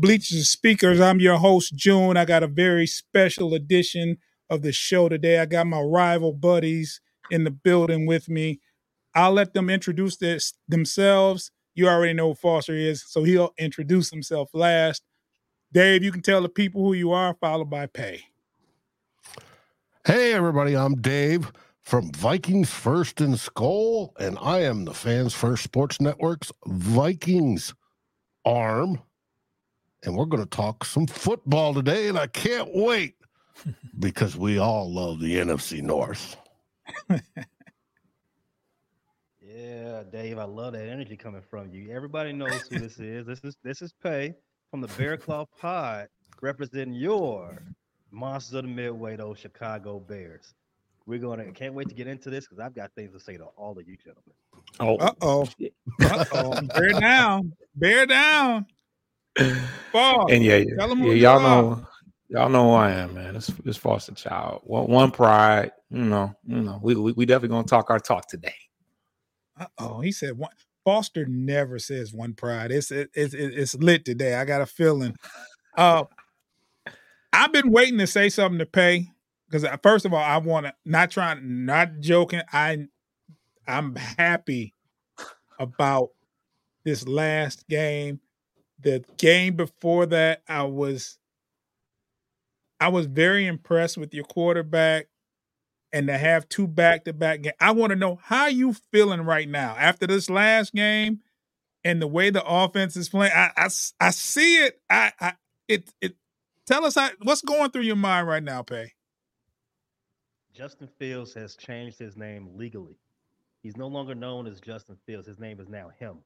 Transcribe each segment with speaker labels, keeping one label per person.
Speaker 1: Bleachers Speakers. I'm your host, June. I got a very special edition of the show today. I got my rival buddies in the building with me. I'll let them introduce this themselves. You already know who Foster is, so he'll introduce himself last. Dave, you can tell the people who you are, followed by Pay.
Speaker 2: Hey, everybody, I'm Dave from Vikings First and Skol, and I am the Fans First Sports Network's Vikings arm. And we're going to talk some football today, and I can't wait because we all love the NFC North.
Speaker 3: yeah, Dave, I love that energy coming from you. Everybody knows who this is. This is this is Pay from the Bear Claw Pod, representing your monsters of the Midway, those Chicago Bears. We're gonna can't wait to get into this because I've got things to say to all of you gentlemen.
Speaker 1: Oh, uh oh, uh oh, bear down, bear down.
Speaker 4: And yeah, yeah, yeah y'all know, y'all know who I am, man. It's it's Foster Child. One, one pride, you know, you know. We, we we definitely gonna talk our talk today.
Speaker 1: Uh oh, he said one. Foster never says one pride. It's it, it's it's lit today. I got a feeling. Uh, I've been waiting to say something to pay because first of all, I want to not trying, not joking. I I'm happy about this last game. The game before that, I was I was very impressed with your quarterback and to have two back to back games. I want to know how you feeling right now after this last game and the way the offense is playing. I I, I see it. I, I it it tell us how, what's going through your mind right now, Pay.
Speaker 3: Justin Fields has changed his name legally. He's no longer known as Justin Fields. His name is now him.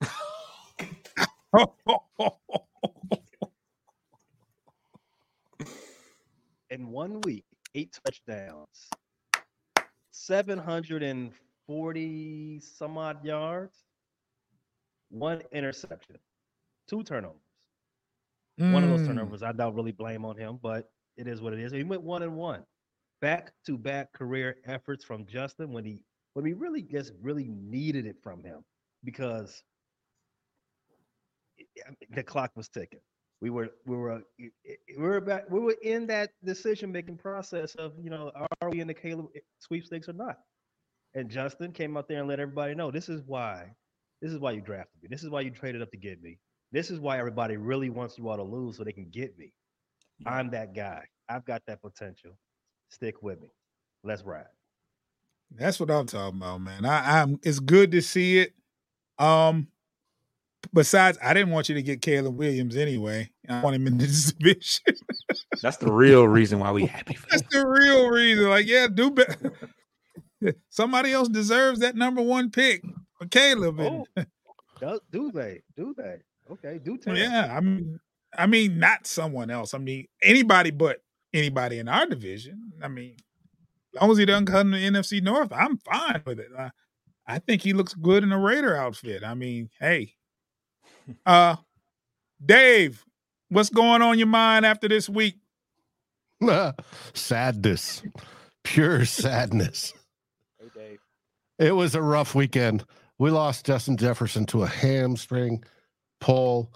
Speaker 3: In one week, eight touchdowns, 740 some odd yards, one interception, two turnovers. Mm. One of those mm. turnovers I don't really blame on him, but it is what it is. He went one and one. Back to back career efforts from Justin when he when we really just really needed it from him because the clock was ticking. We were we were we were about we were in that decision making process of you know are we in the Caleb sweepstakes or not? And Justin came out there and let everybody know this is why this is why you drafted me. This is why you traded up to get me. This is why everybody really wants you all to lose so they can get me. I'm that guy. I've got that potential. Stick with me. Let's ride.
Speaker 1: That's what I'm talking about, man. I, I'm. It's good to see it. Um, besides, I didn't want you to get Caleb Williams anyway. I want him in this division.
Speaker 4: That's the real reason why we happy. For
Speaker 1: That's the real reason. Like, yeah, do better. Somebody else deserves that number one pick for Caleb.
Speaker 3: Oh, do they? Do they? Okay, do tell.
Speaker 1: Yeah, I mean, I mean, not someone else. I mean, anybody but anybody in our division. I mean, as long as he doesn't come to NFC North, I'm fine with it. I, I think he looks good in a Raider outfit. I mean, hey, uh, Dave, what's going on your mind after this week?
Speaker 2: sadness, pure sadness. Hey, Dave. It was a rough weekend. We lost Justin Jefferson to a hamstring pull.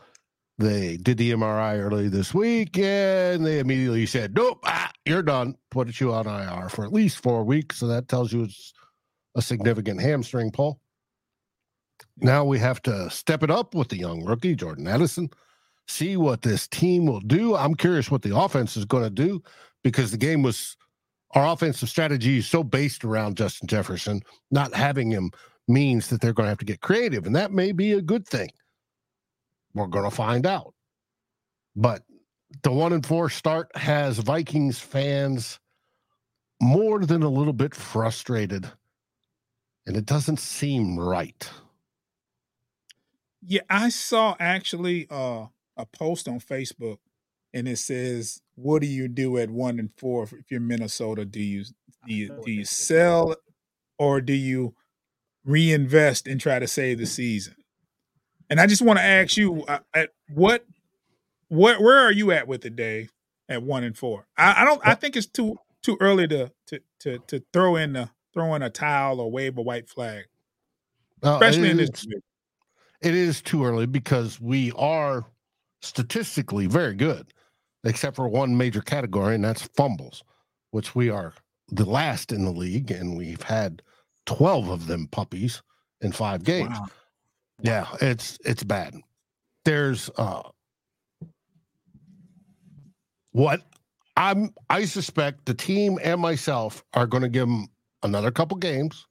Speaker 2: They did the MRI early this week and they immediately said, Nope, ah, you're done. Put you on IR for at least four weeks. So that tells you it's a significant hamstring pull. Now we have to step it up with the young rookie, Jordan Addison, see what this team will do. I'm curious what the offense is going to do because the game was our offensive strategy is so based around Justin Jefferson. Not having him means that they're going to have to get creative, and that may be a good thing. We're going to find out. But the one and four start has Vikings fans more than a little bit frustrated, and it doesn't seem right.
Speaker 1: Yeah, I saw actually uh, a post on Facebook, and it says, "What do you do at one and four if you're Minnesota? Do you do you do you sell, or do you reinvest and try to save the season?" And I just want to ask you, uh, at what, what, where are you at with it, Dave? At one and four, I, I don't. I think it's too too early to to to to throw in the throw in a towel or wave a white flag, especially in this.
Speaker 2: It is too early because we are statistically very good, except for one major category, and that's fumbles, which we are the last in the league, and we've had 12 of them puppies in five games. Wow. Yeah, it's it's bad. There's uh what I'm I suspect the team and myself are going to give them another couple games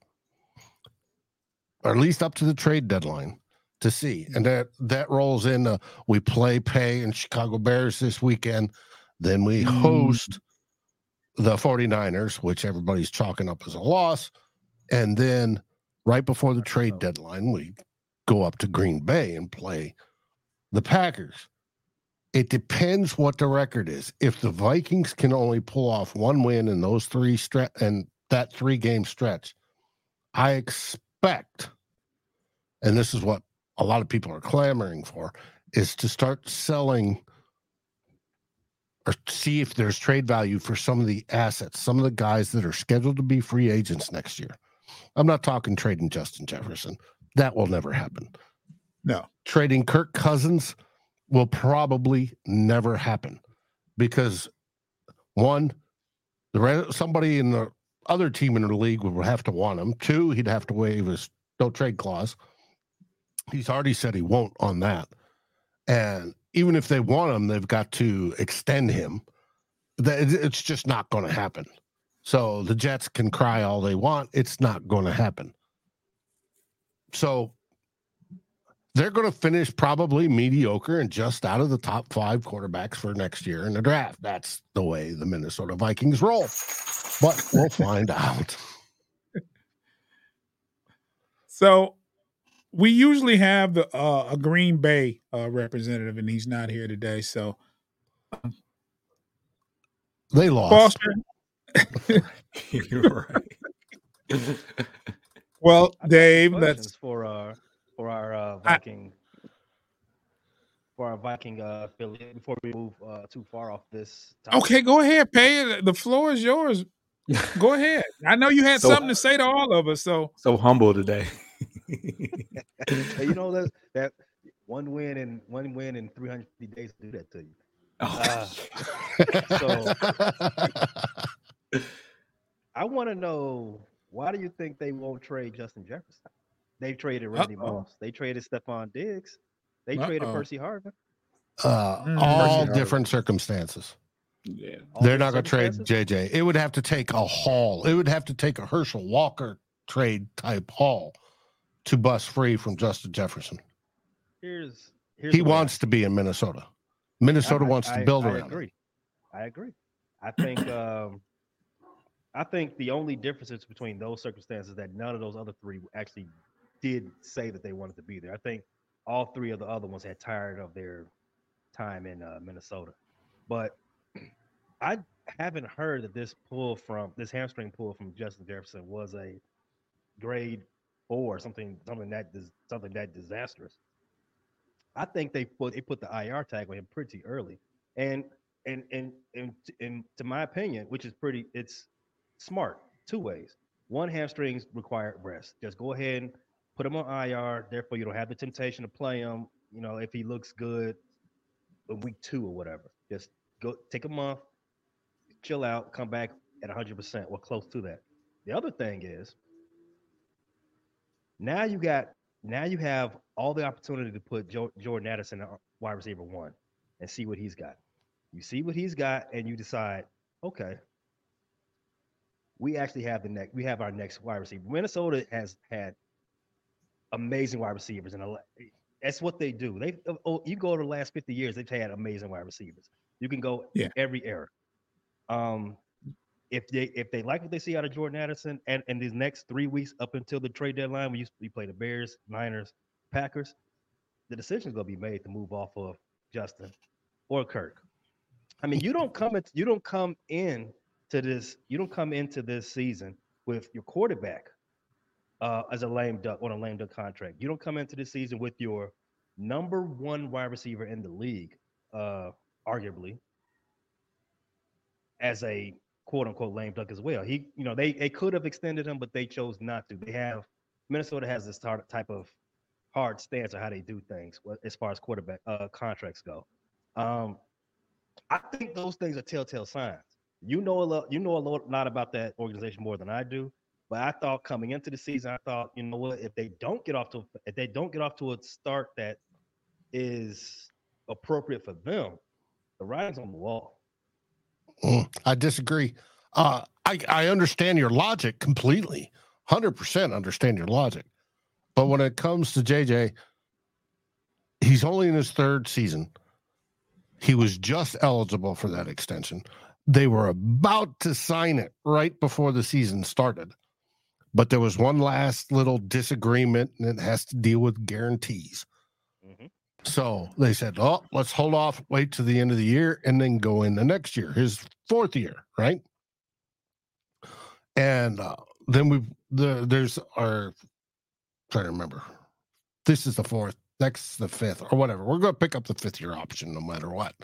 Speaker 2: or at least up to the trade deadline to see. And that that rolls in uh, we play pay and Chicago Bears this weekend, then we mm. host the 49ers, which everybody's chalking up as a loss, and then right before the trade deadline we go up to Green Bay and play the Packers. It depends what the record is. If the Vikings can only pull off one win in those three stretch and that three game stretch, I expect, and this is what a lot of people are clamoring for, is to start selling or see if there's trade value for some of the assets, some of the guys that are scheduled to be free agents next year. I'm not talking trading Justin Jefferson. That will never happen.
Speaker 1: No.
Speaker 2: Trading Kirk Cousins will probably never happen because one, the somebody in the other team in the league would have to want him. Two, he'd have to waive his no trade clause. He's already said he won't on that. And even if they want him, they've got to extend him. It's just not going to happen. So the Jets can cry all they want. It's not going to happen. So they're going to finish probably mediocre and just out of the top five quarterbacks for next year in the draft. That's the way the Minnesota Vikings roll. But we'll find out.
Speaker 1: So we usually have the uh, a Green Bay uh, representative, and he's not here today. So
Speaker 2: they lost.
Speaker 1: You're right. well, Dave, let's
Speaker 3: for uh for our uh, Viking I, for our Viking uh, affiliate before we move uh, too far off this.
Speaker 1: Topic. Okay, go ahead, pay it. The floor is yours. go ahead. I know you had so, something to say to all of us. So
Speaker 4: so humble today.
Speaker 3: Hey, you know that that one win and one win in 350 days do that to you. Oh. Uh, so I want to know why do you think they won't trade Justin Jefferson? They traded Randy Uh-oh. Moss. They traded Stefon Diggs. They Uh-oh. traded Percy Harvin.
Speaker 2: Uh, mm. all Percy different Harvin. circumstances. Yeah, all they're not going to trade JJ. It would have to take a haul. It would have to take a Herschel Walker trade type haul to bust free from Justin Jefferson.
Speaker 3: Here's, here's
Speaker 2: he wants I, to be in Minnesota. Minnesota I, wants I, to build around.
Speaker 3: I agree. Him. I agree. I think um, I think the only differences between those circumstances that none of those other three actually did say that they wanted to be there. I think all three of the other ones had tired of their time in uh, Minnesota. But I haven't heard that this pull from this hamstring pull from Justin Jefferson was a grade four, something something that something that disastrous. I think they put they put the IR tag on him pretty early, and and and and and to my opinion, which is pretty, it's smart two ways. One hamstrings require rest. Just go ahead and put him on IR. Therefore, you don't have the temptation to play him. You know, if he looks good week two or whatever, just go take a month, chill out, come back at 100% or close to that. The other thing is now you got now you have all the opportunity to put jo- Jordan Addison at wide receiver one and see what he's got. You see what he's got, and you decide, okay, we actually have the next. We have our next wide receiver. Minnesota has had amazing wide receivers, and that's what they do. They oh, oh, you go to the last fifty years, they've had amazing wide receivers. You can go yeah. every era. Um, if they if they like what they see out of Jordan Addison, and in these next three weeks up until the trade deadline, we used we play the Bears, Niners, Packers, the decision is going to be made to move off of Justin or Kirk. I mean, you don't come into, you don't come in to this you don't come into this season with your quarterback uh, as a lame duck on a lame duck contract. You don't come into the season with your number one wide receiver in the league, uh, arguably, as a quote unquote lame duck as well. He, you know, they they could have extended him, but they chose not to. They have Minnesota has this type of hard stance on how they do things as far as quarterback uh, contracts go. Um, I think those things are telltale signs. You know a lot. You know a lot Not about that organization more than I do. But I thought coming into the season, I thought, you know what, if they don't get off to if they don't get off to a start that is appropriate for them, the writing's on the wall.
Speaker 2: Mm, I disagree. Uh, I I understand your logic completely, hundred percent understand your logic, but when it comes to JJ, he's only in his third season. He was just eligible for that extension. They were about to sign it right before the season started. But there was one last little disagreement, and it has to deal with guarantees. Mm-hmm. So they said, Oh, let's hold off, wait to the end of the year, and then go in the next year, his fourth year, right? And uh, then we the there's our trying to remember. This is the fourth, next the fifth, or whatever. We're gonna pick up the fifth year option no matter what.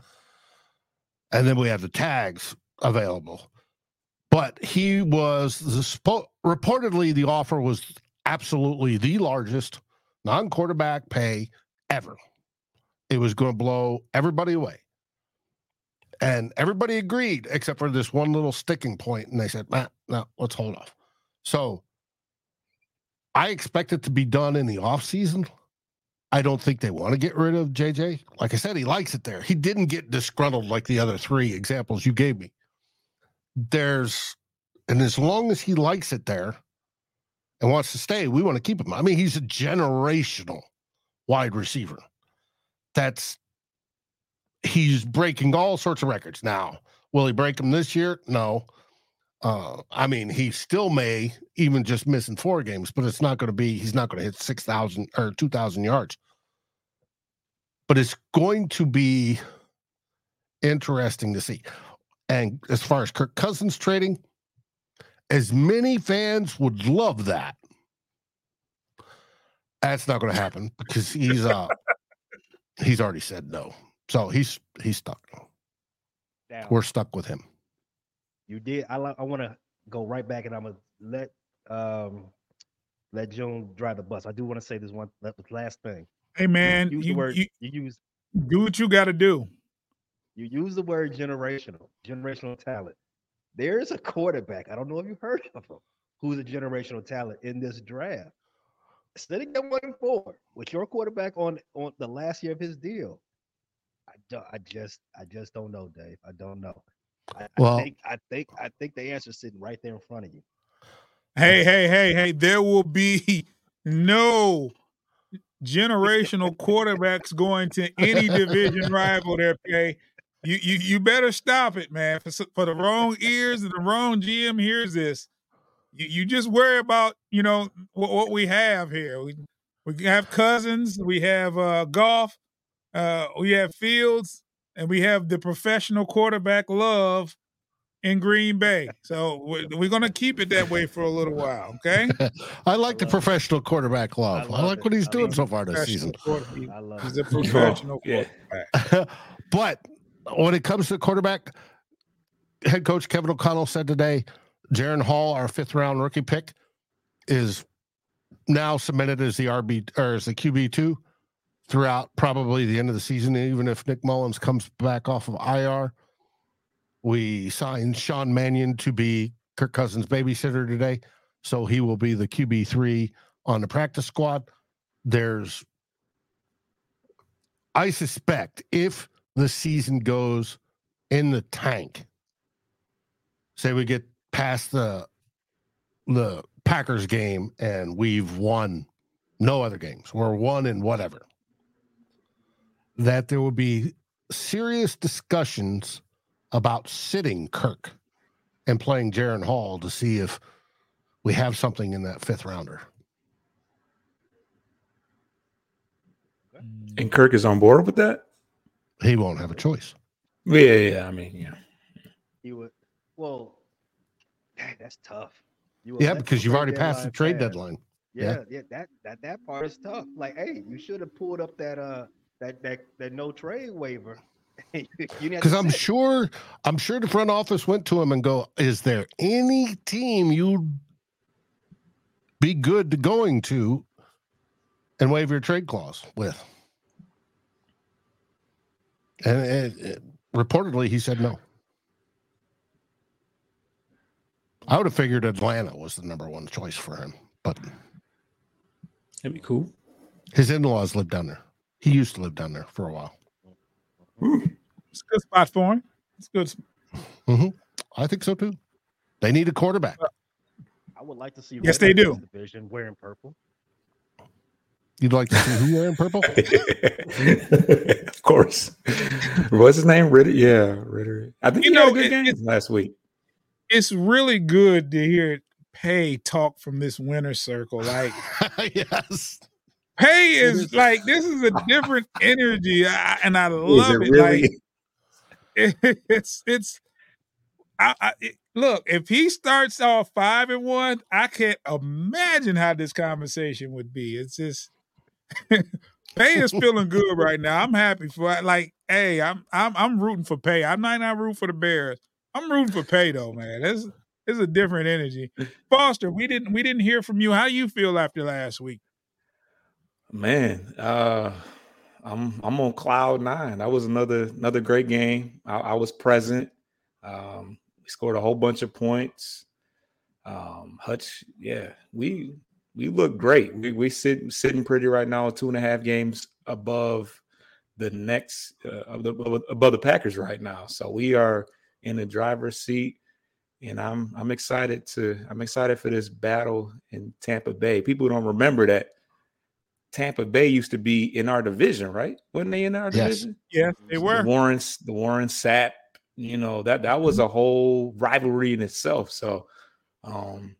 Speaker 2: And then we have the tags available. But he was the reportedly the offer was absolutely the largest non-quarterback pay ever. It was going to blow everybody away. And everybody agreed except for this one little sticking point, and they said, nah, no, let's hold off. So I expect it to be done in the off season. I don't think they want to get rid of JJ. Like I said, he likes it there. He didn't get disgruntled like the other three examples you gave me. There's, and as long as he likes it there and wants to stay, we want to keep him. I mean, he's a generational wide receiver. That's, he's breaking all sorts of records. Now, will he break them this year? No. Uh, I mean, he still may even just missing four games, but it's not going to be. He's not going to hit six thousand or two thousand yards. But it's going to be interesting to see. And as far as Kirk Cousins trading, as many fans would love that, that's not going to happen because he's uh he's already said no. So he's he's stuck. Down. We're stuck with him.
Speaker 3: You did. I I want to go right back, and I'm gonna let um let June drive the bus. I do want to say this one last thing.
Speaker 1: Hey man, you, use you, word, you, you use do what you got to do.
Speaker 3: You use the word generational, generational talent. There's a quarterback. I don't know if you've heard of him, who's a generational talent in this draft. Sitting at one and four with your quarterback on on the last year of his deal. I don't, I just I just don't know, Dave. I don't know. I, well, I think I think I think the answer's sitting right there in front of you.
Speaker 1: Hey, hey, hey, hey! There will be no generational quarterbacks going to any division rival. There, Pay. You, you you better stop it, man. For, for the wrong ears and the wrong GM hears this. You, you just worry about you know what, what we have here. We we have Cousins, we have uh, Goff, uh, we have Fields, and we have the professional quarterback love in Green Bay. So we're, we're going to keep it that way for a little while. Okay.
Speaker 2: I like I the professional it. quarterback love. I, I like it. what he's I doing so far this season.
Speaker 1: I love he's a professional yeah. quarterback.
Speaker 2: but when it comes to quarterback, head coach Kevin O'Connell said today, Jaren Hall, our fifth round rookie pick, is now submitted as the RB or as the QB two throughout probably the end of the season, even if Nick Mullens comes back off of IR. We signed Sean Mannion to be Kirk Cousins' babysitter today. So he will be the QB3 on the practice squad. There's, I suspect, if the season goes in the tank, say we get past the the Packers game and we've won no other games. We're one in whatever that there will be serious discussions about sitting Kirk and playing Jaren Hall to see if we have something in that fifth rounder.
Speaker 4: And Kirk is on board with that?
Speaker 2: He won't have a choice.
Speaker 4: Yeah, yeah. I mean, yeah.
Speaker 3: He would. Well, that's tough.
Speaker 2: yeah, because you've already passed the trade pass. deadline.
Speaker 3: Yeah, yeah, yeah, That that that part is tough. Like, hey, you should have pulled up that uh that that that no trade waiver.
Speaker 2: Because I'm sure, I'm sure the front office went to him and go, "Is there any team you'd be good to going to and waive your trade clause with?" And it, it, reportedly, he said no. I would have figured Atlanta was the number one choice for him, but
Speaker 4: that'd be cool.
Speaker 2: His in-laws live down there. He used to live down there for a while.
Speaker 1: It's a good spot for him. It's good.
Speaker 2: Mm-hmm. I think so too. They need a quarterback.
Speaker 3: I would like to see.
Speaker 1: Yes, they do.
Speaker 3: Division wearing purple.
Speaker 2: You'd like to see who wearing purple?
Speaker 4: of course. What's his name? Ridder. Yeah, Ridder. I think you know, good it, game last week.
Speaker 1: It's really good to hear Pay talk from this winner circle. Like,
Speaker 2: yes,
Speaker 1: Pay is like this is a different energy, I, and I love it. it. Really? Like, it, it's it's. I, I it, look if he starts off five and one, I can't imagine how this conversation would be. It's just Pay is feeling good right now. I'm happy for like, hey, I'm I'm I'm rooting for Pay. I'm not not rooting for the Bears. I'm rooting for Pay though, man. It's it's a different energy. Foster, we didn't we didn't hear from you. How you feel after last week?
Speaker 4: Man, uh I'm I'm on cloud nine. That was another another great game. I, I was present. Um, we scored a whole bunch of points. Um, Hutch, yeah, we we look great. We we sit sitting pretty right now, two and a half games above the next uh, above the Packers right now. So we are in the driver's seat, and I'm I'm excited to I'm excited for this battle in Tampa Bay. People don't remember that Tampa Bay used to be in our division, right? Wasn't they in our yes. division?
Speaker 1: Yeah, they were.
Speaker 4: The Warrens, the Warren Sapp, you know that that was a whole rivalry in itself. So, um,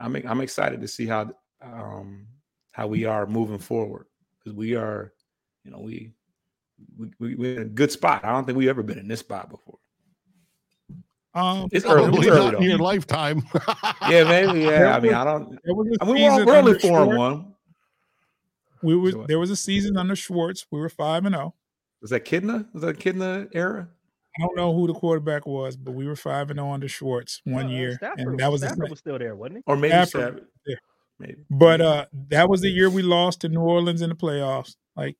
Speaker 4: I'm I'm excited to see how um, how we are moving forward because we are, you know, we, we, we we're in a good spot. I don't think we've ever been in this spot before.
Speaker 2: Um, it's early. It's early in your lifetime.
Speaker 4: yeah, maybe. Yeah, I mean, I don't. I mean, we're, we're only four and one.
Speaker 1: We were there was a season under Schwartz. We were five and zero. Oh.
Speaker 4: Was that Kitna? Was that Kitna era?
Speaker 1: I don't know who the quarterback was, but we were five and zero oh under Schwartz one uh, year, Stafford, and that was
Speaker 3: Stafford was still there, wasn't he?
Speaker 4: Or maybe Stafford. Stafford. Yeah.
Speaker 1: Maybe. But uh that was the year we lost to New Orleans in the playoffs. Like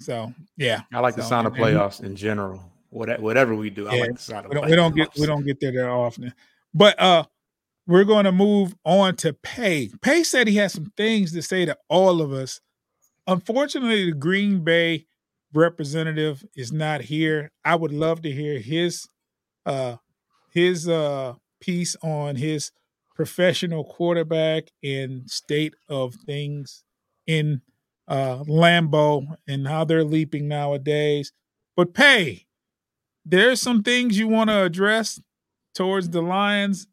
Speaker 1: so yeah.
Speaker 4: I like so, the sound of playoffs in general. Whatever we do, yeah, I like the sound of
Speaker 1: we don't, we don't get we don't get there that often. But uh we're going to move on to Pay. Pay said he has some things to say to all of us. Unfortunately, the Green Bay representative is not here. I would love to hear his uh his uh piece on his professional quarterback and state of things in uh, Lambeau and how they're leaping nowadays. But pay, there's some things you want to address towards the Lions.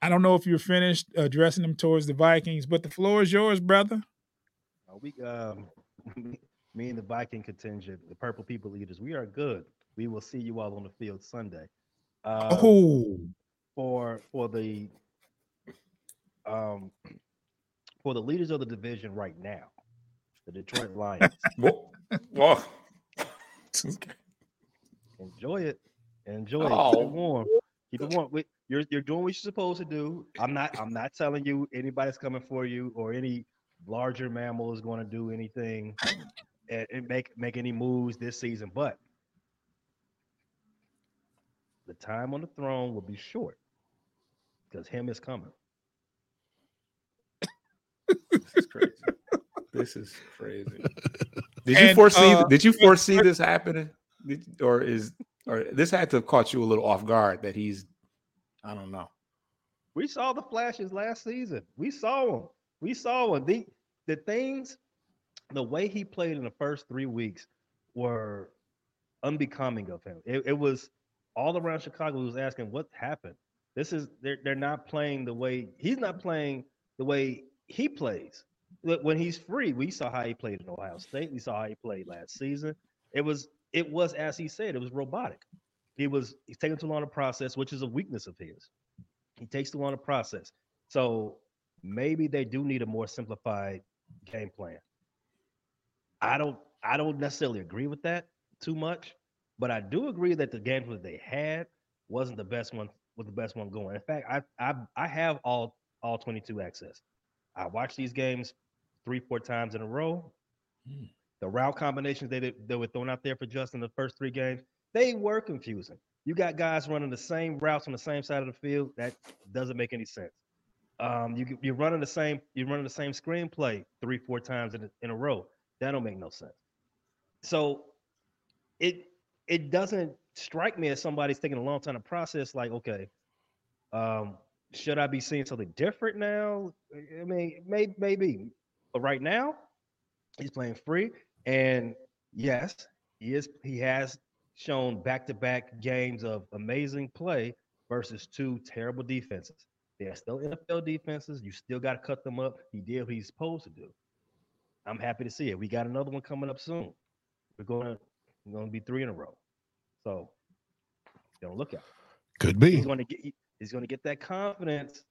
Speaker 1: I don't know if you're finished addressing them towards the Vikings, but the floor is yours, brother.
Speaker 3: Uh, we, um, me and the Viking contingent, the Purple People Leaders, we are good. We will see you all on the field Sunday.
Speaker 1: Um, oh,
Speaker 3: for for the um, for the leaders of the division right now, the Detroit Lions.
Speaker 4: Whoa.
Speaker 3: Enjoy it. Enjoy it. Oh. Keep it warm. Keep it warm. You're you're doing what you're supposed to do. I'm not I'm not telling you anybody's coming for you or any larger mammal is going to do anything and, and make make any moves this season, but the time on the throne will be short because him is coming.
Speaker 4: This is crazy. this is crazy. Did you and, foresee? Uh, did you foresee this happening, did, or is or this had to have caught you a little off guard that he's? I don't know.
Speaker 3: We saw the flashes last season. We saw them. We saw them. The the things, the way he played in the first three weeks were unbecoming of him. It, it was all around Chicago. Was asking what happened. This is they're they're not playing the way he's not playing the way he plays. When he's free, we saw how he played in Ohio State. We saw how he played last season. It was it was as he said, it was robotic. He was he's taking too long to process, which is a weakness of his. He takes too long to process. So maybe they do need a more simplified game plan. I don't I don't necessarily agree with that too much, but I do agree that the game that they had wasn't the best one was the best one going. In fact, I I I have all all 22 access. I watch these games three, four times in a row. Mm. The route combinations they, they were thrown out there for Justin the first three games, they were confusing. You got guys running the same routes on the same side of the field. That doesn't make any sense. Um, you, you're running the same you're running the same screenplay three four times in a, in a row. That don't make no sense. So it it doesn't strike me as somebody's taking a long time to process. Like, okay, um, should I be seeing something different now? I mean, maybe, maybe, but right now, he's playing free, and yes, he is. He has shown back-to-back games of amazing play versus two terrible defenses. They're still NFL defenses. You still got to cut them up. He did what he's supposed to do. I'm happy to see it. We got another one coming up soon. We're going to we're going to be three in a row. So don't look at.
Speaker 2: Could be.
Speaker 3: He's going to get. He's going to get that confidence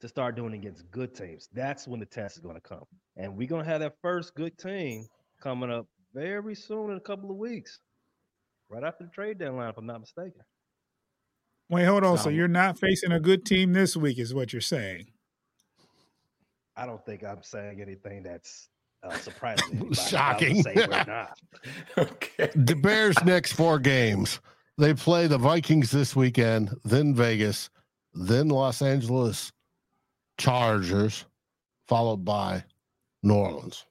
Speaker 3: to start doing against good teams. That's when the test is going to come. And we're going to have that first good team coming up very soon in a couple of weeks, right after the trade deadline, if I'm not mistaken.
Speaker 1: Wait, hold on. So, so you're not facing a good team this week, is what you're saying?
Speaker 3: I don't think I'm saying anything that's uh, surprising.
Speaker 2: Shocking. okay. The Bears' next four games they play the Vikings this weekend, then Vegas, then Los Angeles Chargers, followed by New Orleans.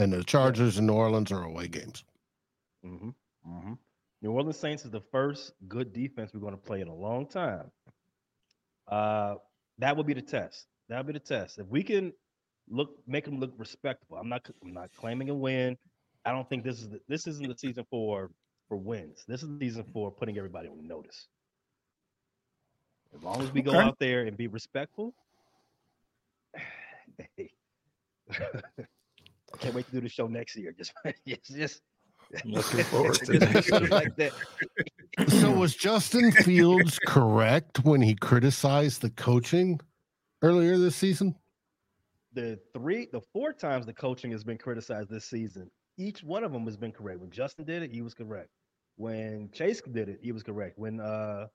Speaker 2: And the Chargers and New Orleans are away games.
Speaker 3: Mm-hmm. Mm-hmm. New Orleans Saints is the first good defense we're going to play in a long time. Uh, that will be the test. That'll be the test. If we can look, make them look respectable. I'm not. I'm not claiming a win. I don't think this is the, this isn't the season for for wins. This is the season for putting everybody on notice. As long as we okay. go out there and be respectful, hey, I can't wait to do the show next year. Just, just, just looking forward to
Speaker 2: that. like that. So was Justin Fields correct when he criticized the coaching earlier this season?
Speaker 3: The three, the four times the coaching has been criticized this season, each one of them has been correct. When Justin did it, he was correct. When Chase did it, he was correct. When uh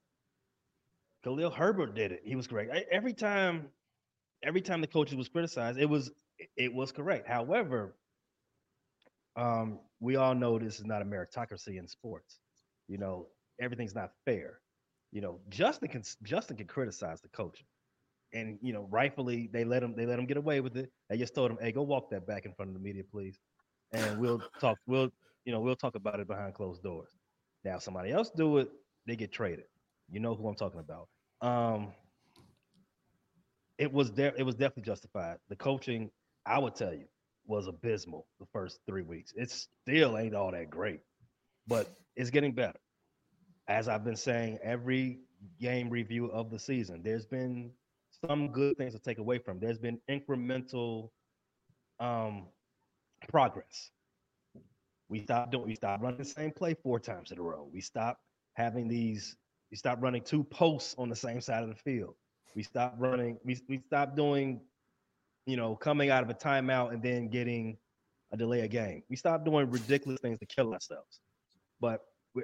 Speaker 3: Khalil Herbert did it, he was correct. Every time, every time the coaches was criticized, it was it was correct. However, um, we all know this is not a meritocracy in sports. You know, everything's not fair. You know, Justin can Justin can criticize the coach, and you know, rightfully they let him they let him get away with it. They just told him, "Hey, go walk that back in front of the media, please," and we'll talk. We'll you know we'll talk about it behind closed doors. Now, somebody else do it, they get traded. You know who I'm talking about. Um, it was there. It was definitely justified. The coaching, I would tell you, was abysmal the first three weeks. It still ain't all that great, but it's getting better. As I've been saying, every game review of the season, there's been some good things to take away from. There's been incremental um, progress. We stopped doing. We stopped running the same play four times in a row. We stopped having these. We stopped running two posts on the same side of the field. We stopped running. We we stopped doing, you know, coming out of a timeout and then getting a delay a game. We stopped doing ridiculous things to kill ourselves. But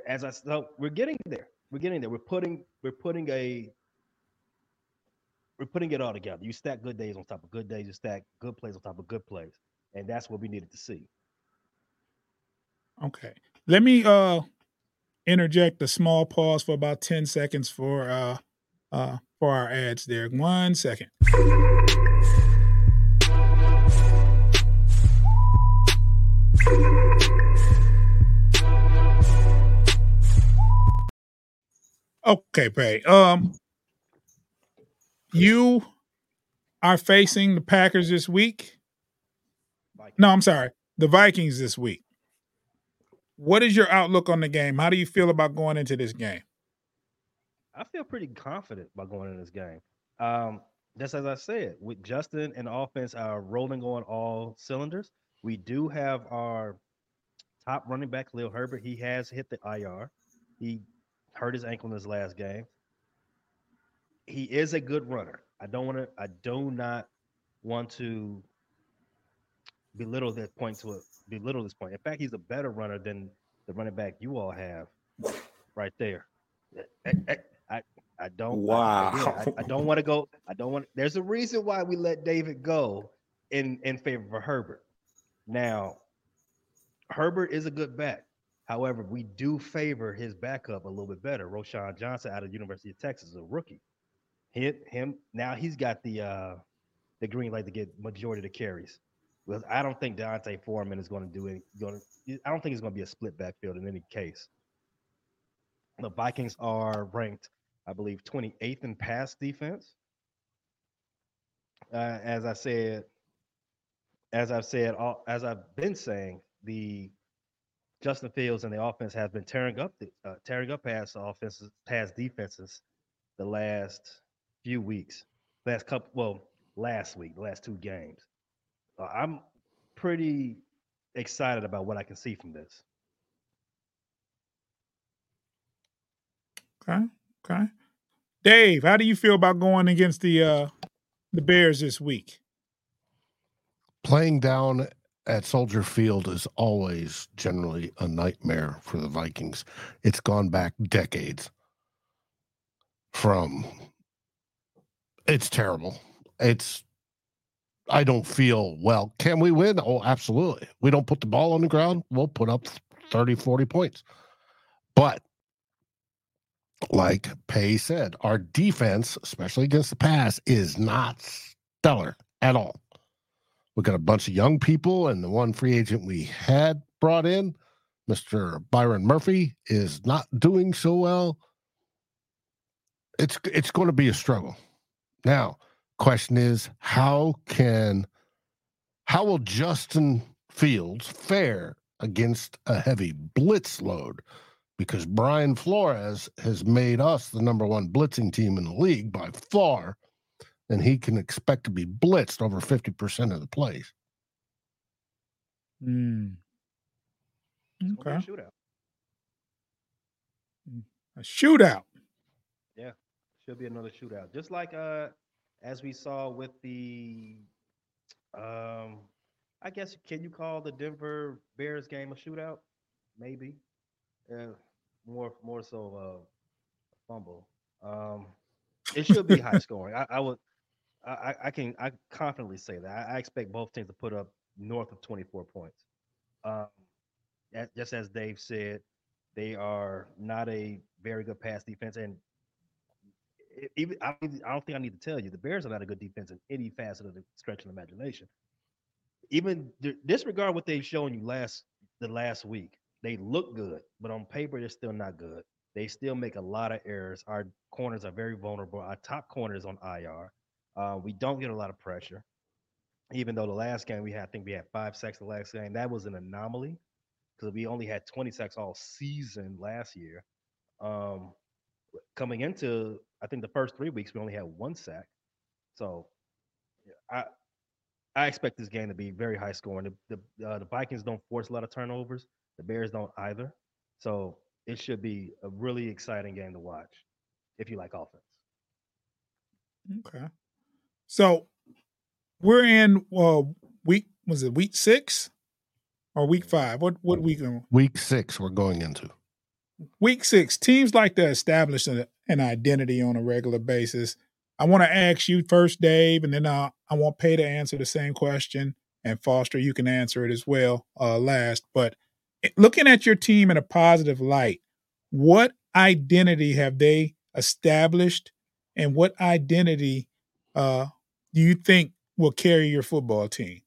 Speaker 3: as I so we're getting there. We're getting there. We're putting we're putting a we're putting it all together. You stack good days on top of good days. You stack good plays on top of good plays, and that's what we needed to see.
Speaker 1: Okay. Let me uh interject a small pause for about 10 seconds for uh uh for our ads there. One second. Okay, Pay. Um you are facing the Packers this week. No, I'm sorry. The Vikings this week. What is your outlook on the game? How do you feel about going into this game?
Speaker 3: I feel pretty confident about going into this game. Um, just as I said, with Justin and offense are rolling on all cylinders. We do have our top running back, Lil Herbert. He has hit the IR. He hurt his ankle in his last game. He is a good runner. I don't want to. I do not want to belittle that point to a belittle this point. In fact, he's a better runner than the running back you all have right there. I, I, I, I don't.
Speaker 4: Wow.
Speaker 3: I, I don't want to go. I don't want. There's a reason why we let David go in in favor of Herbert. Now, Herbert is a good back. However, we do favor his backup a little bit better. Roschon Johnson out of University of Texas, a rookie. Hit him now. He's got the uh the green light to get majority of the carries. Because I don't think D'Onta Foreman is going to do it. Going I don't think it's going to be a split backfield in any case. The Vikings are ranked, I believe, 28th in pass defense. Uh, as I said, as I've said, all, as I've been saying, the Justin Fields and the offense has been tearing up the uh, tearing up past offenses, past defenses, the last few weeks, last couple, well, last week, the last two games. Uh, I'm pretty excited about what I can see from this.
Speaker 1: Okay. Okay. Dave, how do you feel about going against the uh the Bears this week?
Speaker 2: Playing down at Soldier Field is always generally a nightmare for the Vikings. It's gone back decades from it's terrible. It's I don't feel well. Can we win? Oh, absolutely. We don't put the ball on the ground, we'll put up 30, 40 points. But like Pay said, our defense, especially against the pass, is not stellar at all. We got a bunch of young people, and the one free agent we had brought in, Mr. Byron Murphy, is not doing so well. It's it's going to be a struggle. Now, question is, how can how will Justin Fields fare against a heavy blitz load? because Brian Flores has made us the number one blitzing team in the league by far, and he can expect to be blitzed over 50% of the plays.
Speaker 1: Mm.
Speaker 3: Okay. A shootout.
Speaker 1: Mm, a shootout.
Speaker 3: Yeah, should be another shootout. Just like uh as we saw with the um I guess can you call the Denver Bears game a shootout? Maybe. Yeah, more more so uh, fumble. Um, it should be high scoring. I, I would, I, I can, I confidently say that. I, expect both teams to put up north of 24 points. Um, just as Dave said, they are not a very good pass defense, and even I, I don't think I need to tell you the Bears are not a good defense in any facet of the stretch of imagination. Even disregard what they've shown you last the last week they look good, but on paper they're still not good. They still make a lot of errors. Our corners are very vulnerable. Our top corner is on IR. Uh, we don't get a lot of pressure. Even though the last game we had, I think we had five sacks the last game. That was an anomaly because we only had 20 sacks all season last year. Um, coming into, I think the first three weeks we only had one sack. So, I I expect this game to be very high scoring. The the, uh, the Vikings don't force a lot of turnovers. The Bears don't either. So it should be a really exciting game to watch if you like offense.
Speaker 1: Okay. So we're in uh, week was it week six or week five? What what week?
Speaker 2: Week six we're going into.
Speaker 1: Week six. Teams like to establish a, an identity on a regular basis. I want to ask you first, Dave, and then I, I want Pay to answer the same question, and Foster, you can answer it as well uh, last. But looking at your team in a positive light, what identity have they established, and what identity uh, do you think will carry your football team?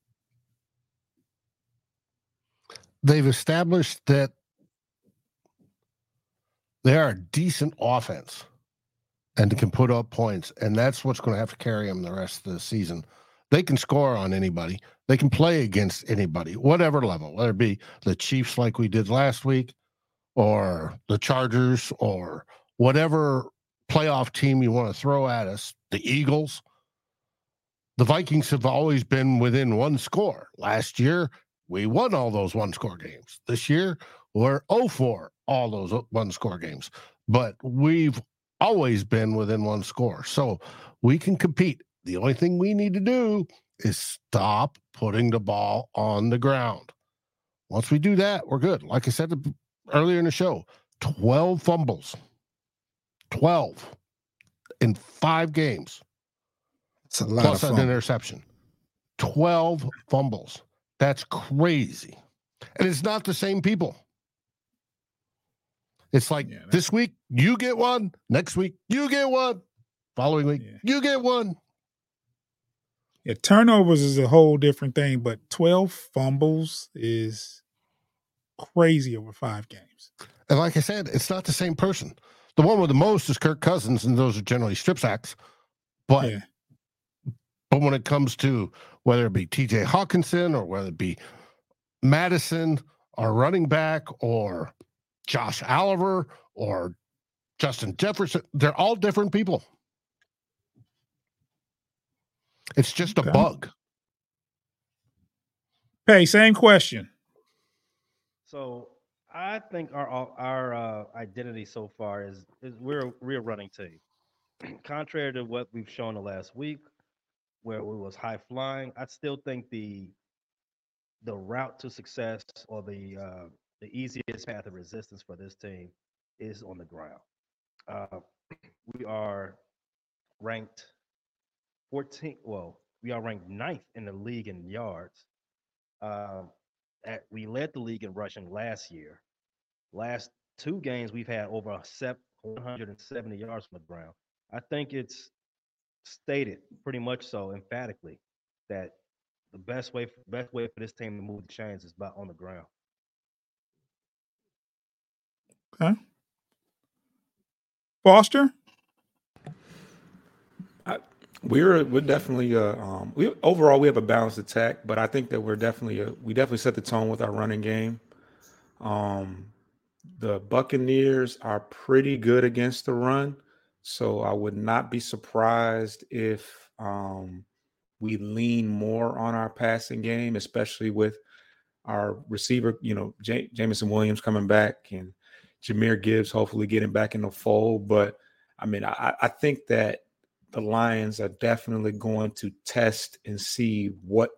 Speaker 2: They've established that they are a decent offense and can put up points, and that's what's going to have to carry them the rest of the season. They can score on anybody. They can play against anybody, whatever level, whether it be the Chiefs like we did last week, or the Chargers, or whatever playoff team you want to throw at us, the Eagles. The Vikings have always been within one score. Last year, we won all those one score games. This year, we're 0 4 all those one score games. But we've always been within one score. So we can compete. The only thing we need to do is stop putting the ball on the ground. Once we do that, we're good. Like I said earlier in the show, 12 fumbles, 12 in five games.
Speaker 1: That's a lot
Speaker 2: plus
Speaker 1: of
Speaker 2: an interception. 12 fumbles. That's crazy. And it's not the same people. It's like yeah, this week you get one, next week you get one, following week yeah. you get one.
Speaker 1: Yeah, turnovers is a whole different thing, but 12 fumbles is crazy over five games.
Speaker 2: And like I said, it's not the same person. The one with the most is Kirk Cousins, and those are generally strip sacks. But yeah. But when it comes to whether it be TJ Hockenson or whether it be Mattison, our running back or Josh Oliver or Justin Jefferson, they're all different people. It's just okay. a bug.
Speaker 1: Hey, same question.
Speaker 3: So I think our our uh, identity so far is is we're we're a running team. Contrary to what we've shown the last week, where it was high flying, I still think the the route to success or the uh, the easiest path of resistance for this team is on the ground. Uh, we are ranked 14th. Well, we are ranked ninth in the league in yards. Um, at, we led the league in rushing last year. Last two games, we've had over 170 yards from the ground. I think it's stated pretty much so emphatically that the best way best way for this team to move the chains is by on the ground.
Speaker 1: Okay. Foster?
Speaker 4: I, we're we're definitely uh, um, we overall we have a balanced attack, but I think that we're definitely a, we definitely set the tone with our running game. Um, the Buccaneers are pretty good against the run, so I would not be surprised if um, we lean more on our passing game, especially with our receiver, you know, J- Jameson Williams coming back and Jahmyr Gibbs hopefully getting back in the fold. But I mean, I, I think that the Lions are definitely going to test and see what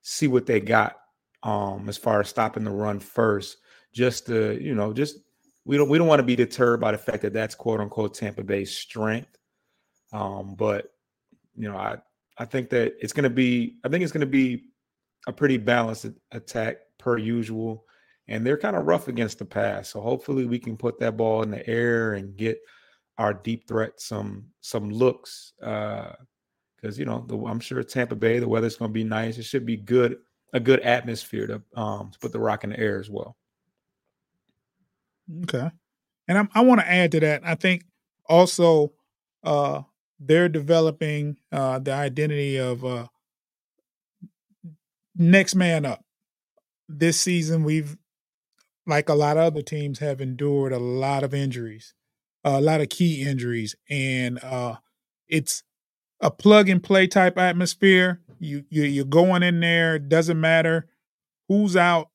Speaker 4: see what they got um as far as stopping the run first just to you know just we don't we don't want to be deterred by the fact that that's quote unquote Tampa Bay's strength um but you know I I think that it's going to be I think it's going to be a pretty balanced attack per usual and they're kind of rough against the pass. So hopefully we can put that ball in the air and get our deep threat some some looks. Uh because you know the, I'm sure Tampa Bay the weather's going to be nice. It should be good a good atmosphere to um to put the rock in the air as well.
Speaker 1: Okay, and I'm, I want to add to that. I think also uh they're developing uh the identity of uh next man up. This season we've like a lot of other teams, have endured a lot of injuries, a lot of key injuries, and uh, it's a plug and play type atmosphere. You, you you're going in there. Doesn't matter who's out.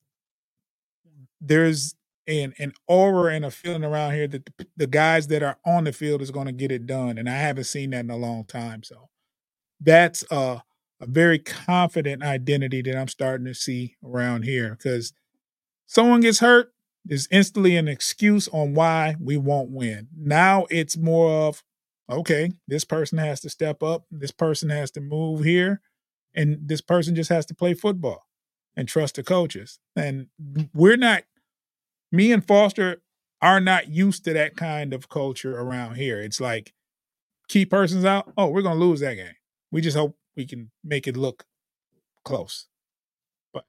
Speaker 1: There's an an aura and a feeling around here that the, the guys that are on the field is going to get it done, and I haven't seen that in a long time. So that's a a very confident identity that I'm starting to see around here because someone gets hurt, there's instantly an excuse on why we won't win. Now it's more of, okay, this person has to step up, this person has to move here, and this person just has to play football and trust the coaches. And we're not, me and Foster are not used to that kind of culture around here. It's like key persons out, oh, we're to lose that game. We just hope we can make it look close But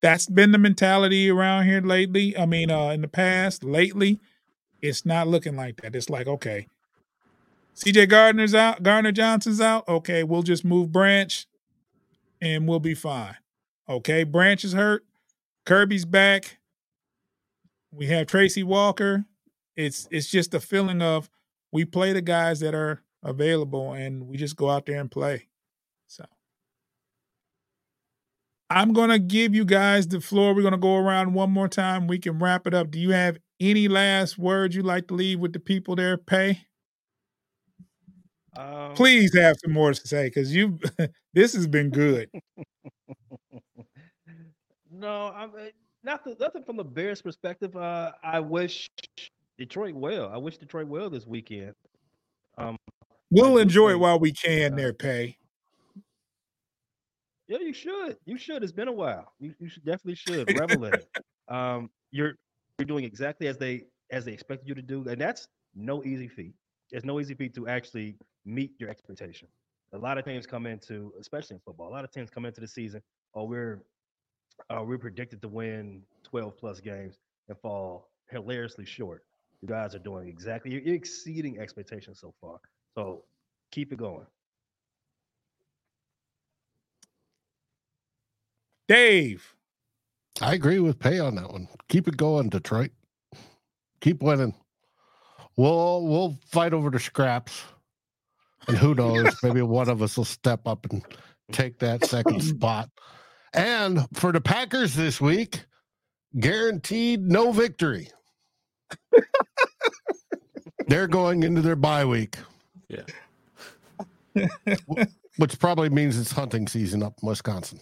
Speaker 1: that's been the mentality around here lately. I mean, uh, in the past, lately, it's not looking like that. It's like, okay, CJ Gardner's out, Gardner Johnson's out. Okay, we'll just move Branch and we'll be fine. Okay, Branch is hurt. Kerby's back. We have Tracy Walker. It's it's just a feeling of we play the guys that are available and we just go out there and play. So I'm going to give you guys the floor. We're going to go around one more time. We can wrap it up. Do you have any last words you'd like to leave with the people there, Pay? Um, Please have some more to say because you this has been good.
Speaker 3: no, I'm eh, nothing. Nothing from the Bears' perspective. Uh, I wish Detroit well. I wish Detroit well this weekend.
Speaker 1: Um, we'll enjoy it while we can. Uh, there, Pay.
Speaker 3: Yeah, you should. You should. It's been a while. You, you should definitely should revel in it. Um, you're you're doing exactly as they as they expected you to do, and that's no easy feat. It's no easy feat to actually meet your expectation. A lot of teams come into, especially in football, a lot of teams come into the season. Oh, we're uh, we're predicted to win 12 plus games and fall hilariously short. You guys are doing exactly. You're exceeding expectations so far. So keep it going.
Speaker 1: Dave.
Speaker 2: I agree with Pay on that one. Keep it going, Detroit. Keep winning. We'll we'll fight over the scraps. And who knows, maybe one of us will step up and take that second spot. And for the Packers this week, guaranteed no victory. They're going into their bye week.
Speaker 4: Yeah.
Speaker 2: Which probably means it's hunting season up in Wisconsin.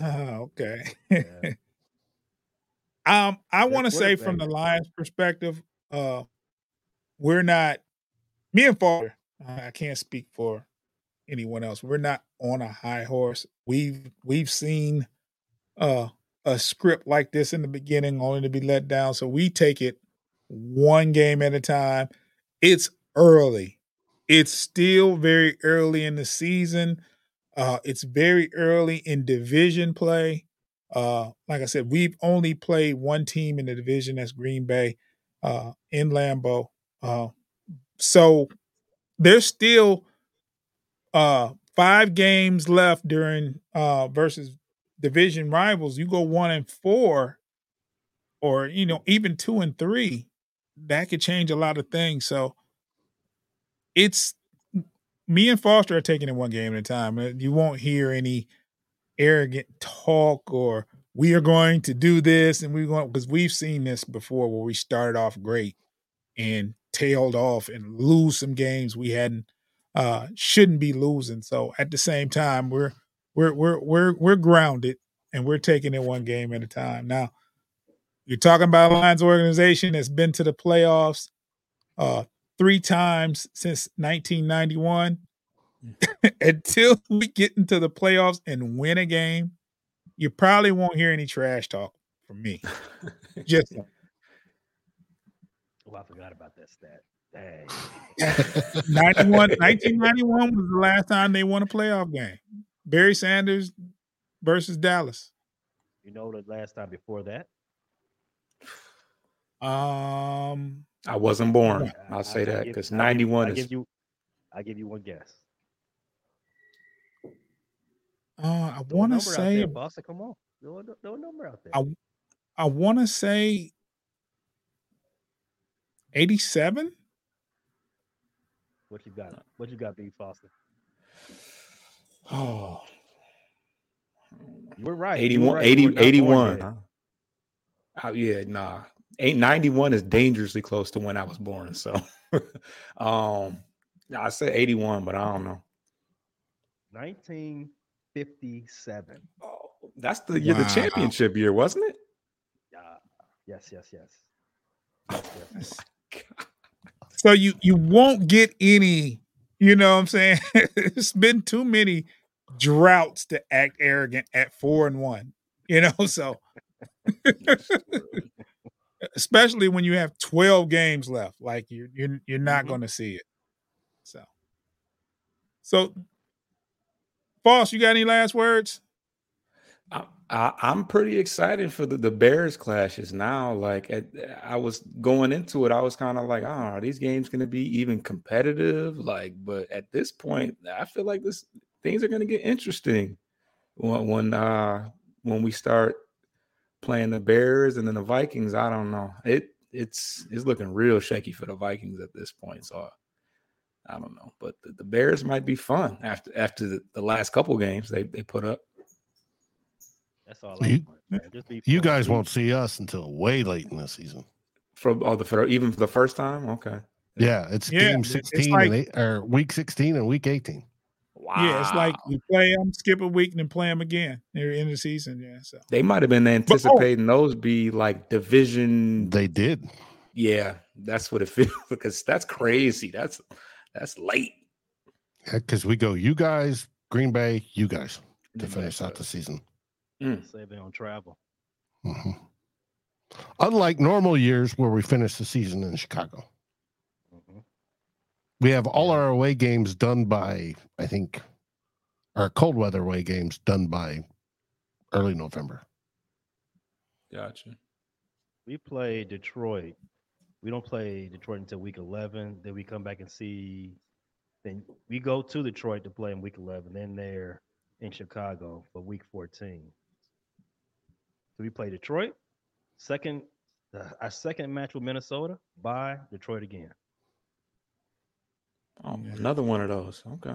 Speaker 1: Oh, okay. Yeah. um, I want to say from the Lions' perspective, uh, we're not me and Father. I can't speak for anyone else. We're not on a high horse. We've we've seen uh, a script like this in the beginning, only to be let down. So we take it one game at a time. It's early. It's still very early in the season. Uh, it's very early in division play. Uh, like I said, we've only played one team in the division. That's Green Bay uh, in Lambeau. Uh, so there's still uh, five games left during uh, versus division rivals. You go one and four, or you know even two and three, that could change a lot of things. So it's me and Foster are taking it one game at a time. You won't hear any arrogant talk or we are going to do this and we're going because we've seen this before where we started off great and tailed off and lose some games we hadn't uh shouldn't be losing. So at the same time, we're we're we're we're we're grounded and we're taking it one game at a time. Now, you're talking about a Lions organization that's been to the playoffs uh three times since 1991. Mm. Until we get into the playoffs and win a game, you probably won't hear any trash talk from me. Just
Speaker 3: oh, I forgot about that stat. Dang.
Speaker 1: 91, 1991 was the last time they won a playoff game. Barry Sanders versus Dallas.
Speaker 3: You know the last time before that?
Speaker 1: Um
Speaker 4: I wasn't born. I'll say that because 91
Speaker 3: I
Speaker 4: is.
Speaker 3: Give you, I give you one guess.
Speaker 1: Uh, I want to say,
Speaker 3: there, Boston, come on, no, no, number out there. I,
Speaker 1: I want to say, eighty-seven.
Speaker 3: What you got? What you got, B Foster?
Speaker 4: Oh,
Speaker 3: you were right.
Speaker 4: 81,
Speaker 3: right.
Speaker 4: 80, 81. Huh? Oh, yeah, nah. 891 is dangerously close to when I was born. So um I said 81, but I don't know.
Speaker 3: 1957.
Speaker 4: Oh, that's the year wow. the championship year, wasn't it?
Speaker 3: Yeah. Yes, yes, yes.
Speaker 1: yes, yes. Oh so you you won't get any, you know what I'm saying? it's been too many droughts to act arrogant at four and one. You know, so especially when you have 12 games left. Like you're you're you're not mm-hmm. going to see it. So, so, boss, you got any last words?
Speaker 4: I, am pretty excited for the, the Bears clashes now. Like at, I was going into it, I was kind of like, oh, are these games going to be even competitive? Like, but at this point, I feel like this things are going to get interesting when when uh when we start playing the Bears and then the Vikings. I don't know. It it's it's looking real shaky for the Vikings at this point. So I don't know, but the, the Bears might be fun after after the, the, last couple games they they put up.
Speaker 3: That's all.
Speaker 2: You, you guys won't see us until way late in the season.
Speaker 4: From oh the for, even for the first time, okay.
Speaker 2: Yeah, it's yeah, game sixteen like, and eight, or week sixteen and week eighteen.
Speaker 1: Wow. Yeah, it's like you play them, skip a week, and then play them again near the end of the season. Yeah, so
Speaker 4: they might have been anticipating but, oh, those be like division.
Speaker 2: They did.
Speaker 4: Yeah, that's what it feels because that's crazy. That's that's late.
Speaker 2: Yeah, because we go you guys, Green Bay, you guys. to finish out the season.
Speaker 3: Mm. Saving on travel.
Speaker 2: Mm-hmm. Unlike normal years where we finish the season in Chicago, mm-hmm. we have all our away games done by, I think, our cold weather away games done by early November.
Speaker 4: Gotcha.
Speaker 3: We play Detroit. We don't play Detroit until week 11. Then we come back and see. Then we go to Detroit to play in week 11. Then they're in Chicago for week 14. So we play Detroit. Second, uh, our second match with Minnesota. By Detroit again.
Speaker 4: Oh, another one of those. Okay.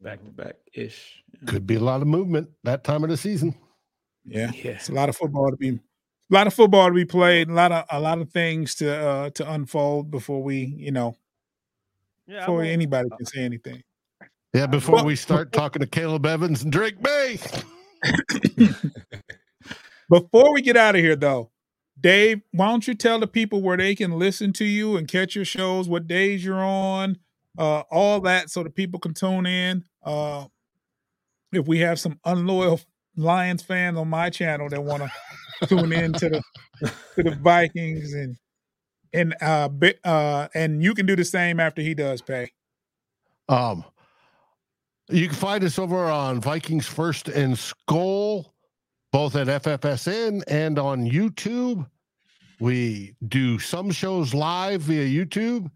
Speaker 4: Back to back ish.
Speaker 2: Could be a lot of movement that time of the season.
Speaker 1: Yeah. yeah. It's a lot of football to be a lot of football to be played, a lot of a lot of things to uh to unfold before we, you know, yeah, before anybody can say anything.
Speaker 2: Yeah, before we start talking to Caleb Evans and Drake Maye.
Speaker 1: before we get out of here though, Dave, why don't you tell the people where they can listen to you and catch your shows, what days you're on, uh, all that, so the people can tune in. Uh, if we have some unloyal Lions fans on my channel that want to tune in to the to the Vikings and and uh uh and you can do the same after he does pay.
Speaker 2: Um you can find us over on Vikings First and Skol, both at FFSN and on YouTube. We do some shows live via YouTube,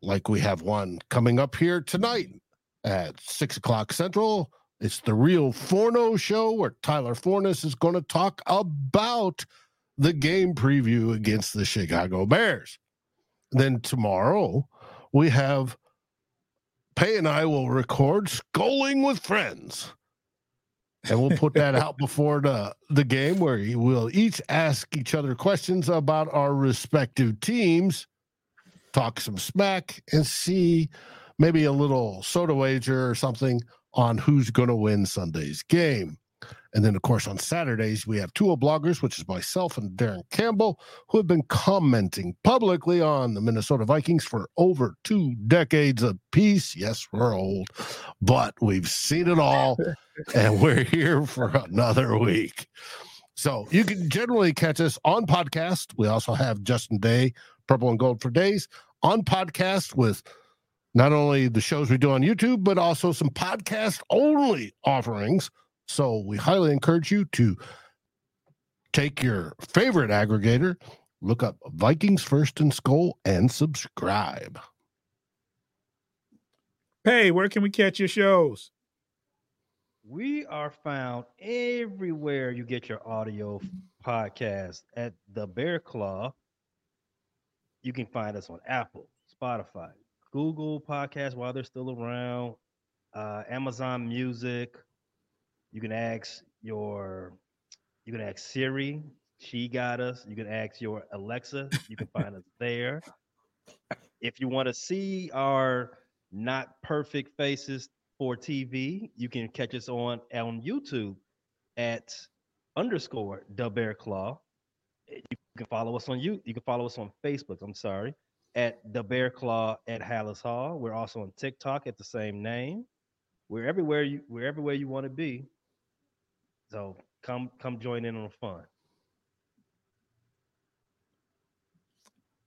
Speaker 2: like we have one coming up here tonight at six o'clock Central. It's the real Forno show where Tyler Forness is going to talk about the game preview against the Chicago Bears. Then tomorrow we have Pay and I will record Skoling with Friends. And we'll put that out before the, the game where we'll each ask each other questions about our respective teams, talk some smack, and see maybe a little soda wager or something on who's going to win Sunday's game. And then, of course, on Saturdays, we have two bloggers, which is myself and Darren Campbell, who have been commenting publicly on the Minnesota Vikings for over two decades apiece. Yes, we're old, but we've seen it all, and we're here for another week. So you can generally catch us on podcast. We also have Justin Day, Purple and Gold for Days, on podcast with not only the shows we do on YouTube, but also some podcast only offerings. So we highly encourage you to take your favorite aggregator, look up Vikings First and Skol, and subscribe.
Speaker 1: Hey, where can we catch your shows?
Speaker 3: We are found everywhere you get your audio podcast at the Bear Claw. You can find us on Apple, Spotify, Google Podcasts while they're still around, uh, Amazon Music. You can ask your, you can ask Siri. She got us. You can ask your Alexa. You can find us there. If you want to see our not perfect faces for TV, you can catch us on on YouTube at underscore the Bear Claw. You can follow us on you. You can follow us on Facebook. I'm sorry at the Bear Claw at Halas Hall. We're also on TikTok at the same name. We're everywhere you we're everywhere you want to be. So come come join in on the fun.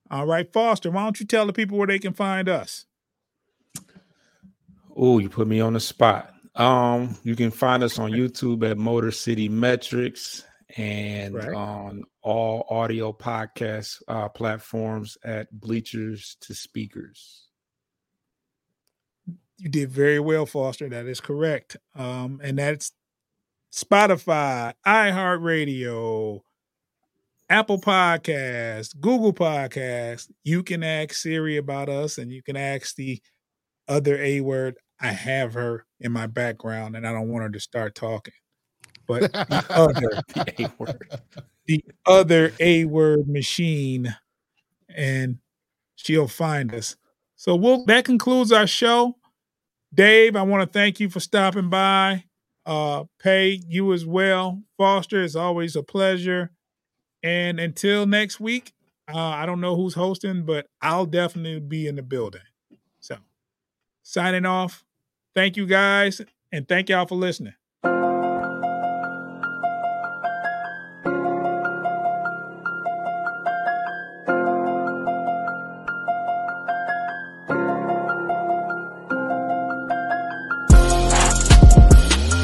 Speaker 1: All right, Foster, why don't you tell the people where they can find us?
Speaker 4: Oh, you put me on the spot. Um, you can find us on YouTube at Motor City Metrics and right. on all audio podcast uh, platforms at Bleachers to Speakers.
Speaker 1: You did very well, Foster. That is correct. Um, and that's Spotify, iHeartRadio, Apple Podcast, Google Podcast. You can ask Siri about us, and you can ask the other A word. I have her in my background, and I don't want her to start talking but the other the A word, the other A word machine, and she'll find us. So we'll that concludes our show. Dave, I want to thank you for stopping by. Uh, Pay you as well. Foster, it's always a pleasure. And until next week, uh, I don't know who's hosting, but I'll definitely be in the building. So, signing off. Thank you guys, and thank y'all for listening.